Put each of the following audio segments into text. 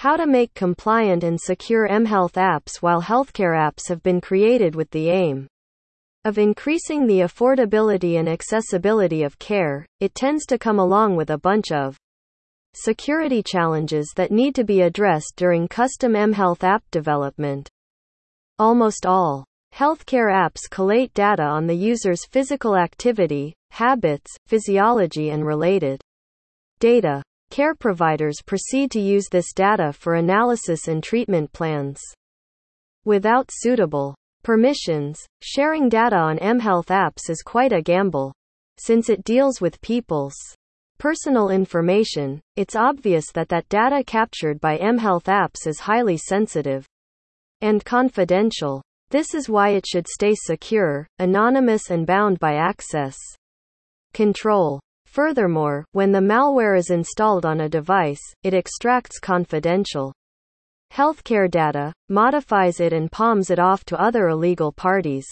How to make compliant and secure mHealth apps while healthcare apps have been created with the aim of increasing the affordability and accessibility of care, it tends to come along with a bunch of security challenges that need to be addressed during custom mHealth app development. Almost all healthcare apps collate data on the user's physical activity, habits, physiology, and related data. Care providers proceed to use this data for analysis and treatment plans. Without suitable permissions, sharing data on mHealth apps is quite a gamble. Since it deals with people's personal information, it's obvious that that data captured by mHealth apps is highly sensitive and confidential. This is why it should stay secure, anonymous, and bound by access control. Furthermore, when the malware is installed on a device, it extracts confidential healthcare data, modifies it, and palms it off to other illegal parties.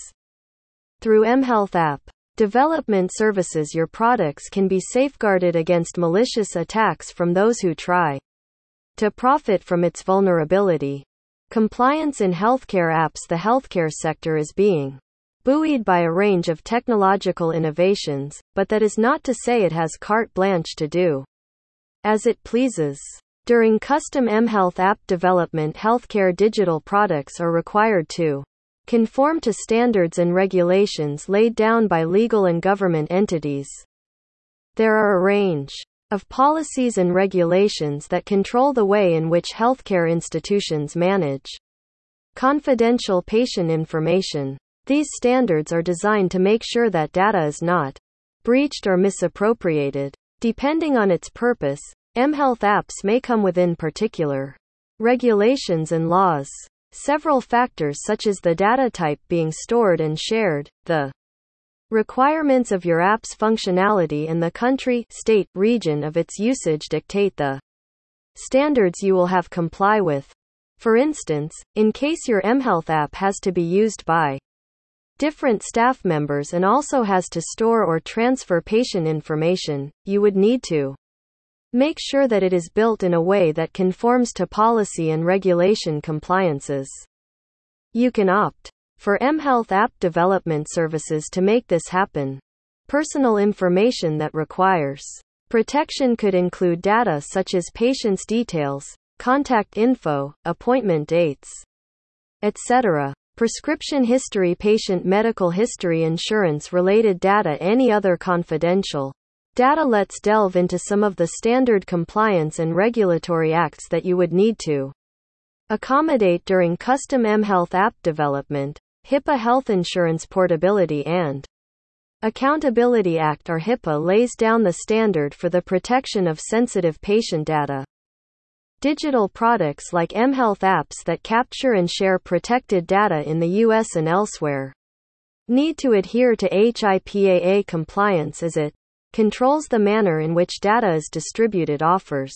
Through mHealth app development services, your products can be safeguarded against malicious attacks from those who try to profit from its vulnerability. Compliance in healthcare apps The healthcare sector is being buoyed by a range of technological innovations, but that is not to say it has carte blanche to do as it pleases. During custom mHealth app development, healthcare digital products are required to conform to standards and regulations laid down by legal and government entities. There are a range of policies and regulations that control the way in which healthcare institutions manage confidential patient information. These standards are designed to make sure that data is not breached or misappropriated. Depending on its purpose, mHealth apps may come within particular regulations and laws. Several factors such as the data type being stored and shared, the requirements of your app's functionality and the country, state, region of its usage dictate the standards you will have comply with. For instance, in case your mHealth app has to be used by different staff members and also has to store or transfer patient information, you would need to make sure that it is built in a way that conforms to policy and regulation compliances. You can opt for mHealth app development services to make this happen. Personal information that requires protection could include data such as patient's details, contact info, appointment dates, etc prescription history patient medical history insurance related data any other confidential data. Let's delve into some of the standard compliance and regulatory acts that you would need to accommodate during custom mHealth app development HIPAA Health Insurance Portability and Accountability Act. Or HIPAA lays down the standard for the protection of sensitive patient data Digital products like mHealth apps that capture and share protected data in the US and elsewhere. Need to adhere to HIPAA compliance as it controls the manner in which data is distributed offers.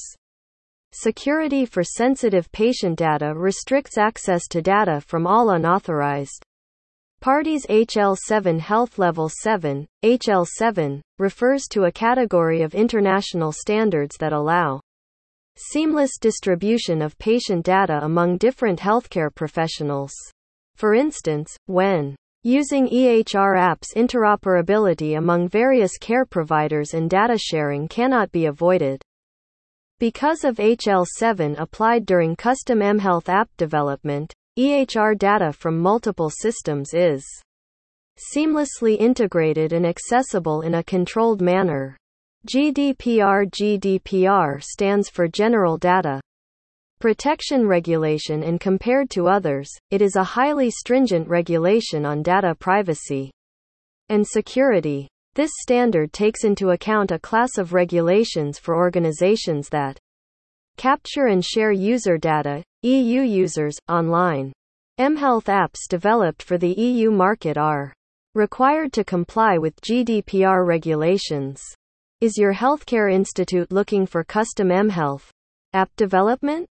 Security for sensitive patient data restricts access to data from all unauthorized parties. HL7 Health Level 7 HL7 refers to a category of international standards that allow Seamless distribution of patient data among different healthcare professionals. For instance, when using EHR apps, interoperability among various care providers and data sharing cannot be avoided. Because of HL7 applied during custom mHealth app development, EHR data from multiple systems is seamlessly integrated and accessible in a controlled manner. GDPR GDPR stands for General Data Protection Regulation and compared to others, it is a highly stringent regulation on data privacy and security. This standard takes into account a class of regulations for organizations that capture and share user data, EU users, online. mHealth apps developed for the EU market are required to comply with GDPR regulations. Is your healthcare institute looking for custom mHealth app development?